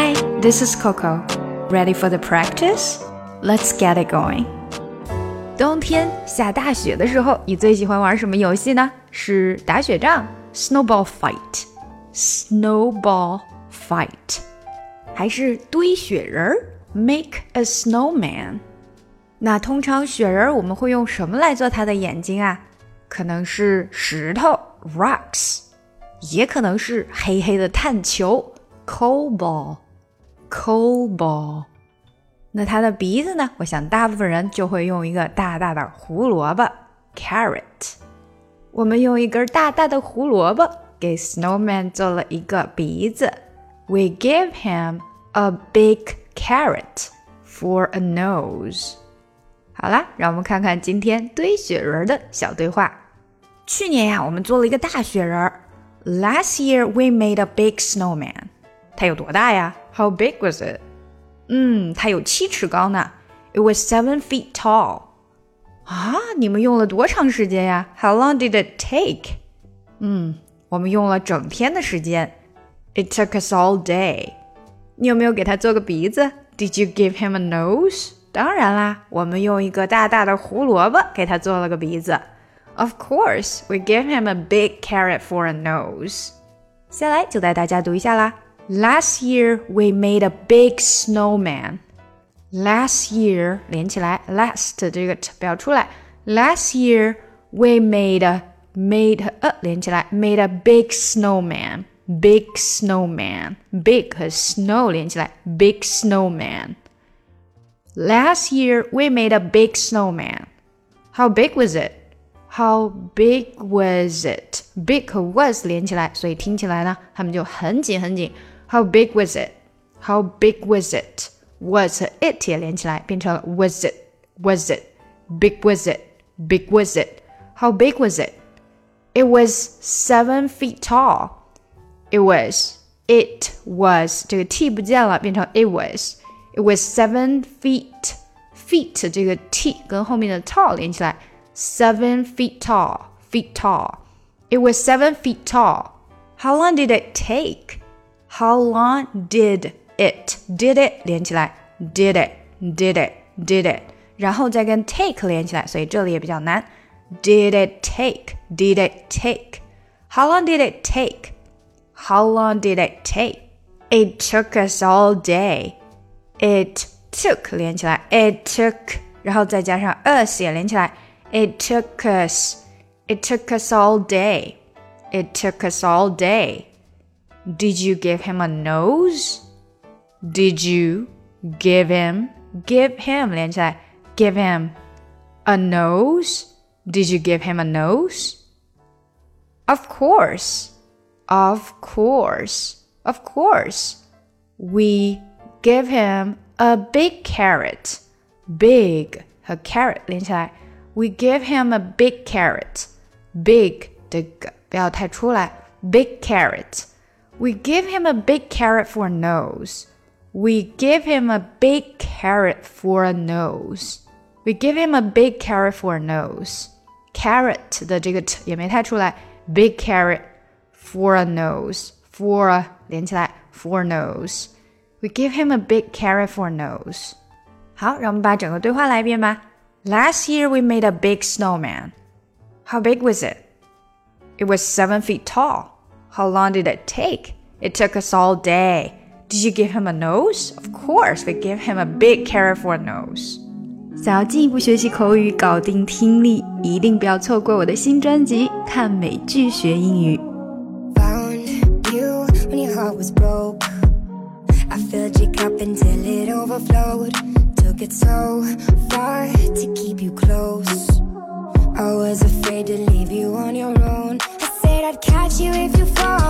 Hi, this is Coco. Ready for the practice? Let's get it going. 冬天下大雪的时候，你最喜欢玩什么游戏呢？是打雪仗 （snowball fight）、snowball fight，还是堆雪人儿 （make a snowman）？那通常雪人我们会用什么来做它的眼睛啊？可能是石头 （rocks），也可能是黑黑的炭球。coal ball, coal ball。那它的鼻子呢？我想大部分人就会用一个大大的胡萝卜 carrot。我们用一根大大的胡萝卜给 Snowman 做了一个鼻子。We give him a big carrot for a nose。好啦，让我们看看今天堆雪人的小对话。去年呀，我们做了一个大雪人。Last year we made a big snowman. 它有多大呀？How big was it？嗯，它有七尺高呢。It was seven feet tall。啊，你们用了多长时间呀？How long did it take？嗯，我们用了整天的时间。It took us all day。你有没有给它做个鼻子？Did you give him a nose？当然啦，我们用一个大大的胡萝卜给它做了个鼻子。Of course, we gave him a big carrot for a nose。下来就带大家读一下啦。 Last year we made a big snowman. Last year 连起来，last 这个不要出来。Last year we made a made 呃连起来，made a big snowman. Big snowman. Big 和 snow 连起来，big snowman. Last year we made a big snowman. How big was it? How big was it? Big 和 was 连起来，所以听起来呢，它们就很紧很紧。 how big was it? How big was it? Was it 也连起来变成了 was it? Was it? Big was it? Big was it? How big was it? It was seven feet tall. It was. It was 这个 t 不见了，变成 it was. It was seven feet. Feet 这个 t 跟后面的 tall 连起来，seven feet tall. Feet tall. It was seven feet tall. How long did it take? How long did it? Did it 连起来，did it, did it, did it，然后再跟 take 连起来，所以这里也比较难。Did it take? Did it take? How long did it take? How long did it take? It took us all day. It took 连起来，it took，然后再加上 us 也连起来，it took us. It took us all day. It took us all day. Did you give him a nose? Did you give him give him 连起来 give him a nose? Did you give him a nose? Of course. Of course. Of course. We give him a big carrot. Big 和 carrot 连起来 We give him a big carrot. Big 这个不要太出来 big carrot. We give him a big carrot for a nose. We give him a big carrot for a nose. We give him a big carrot for a nose. Carrot 的这个 t 也没太出来，big carrot for a nose for 连起来 for nose. We give him a big carrot for a nose. 好，让我们把整个对话来一遍吧。Last year we made a big snowman. How big was it? It was seven feet tall. How long did it take? It took us all day. Did you give him a nose? Of course, we gave him a big carrot for a nose. 想要进一步学习口语，搞定听力，一定不要错过我的新专辑《看美剧学英语》。Found you when your heart was broke. I filled your cup until it overflowed. Took it so far to keep you close. I was afraid to leave you on your own. I'd catch you if you fall.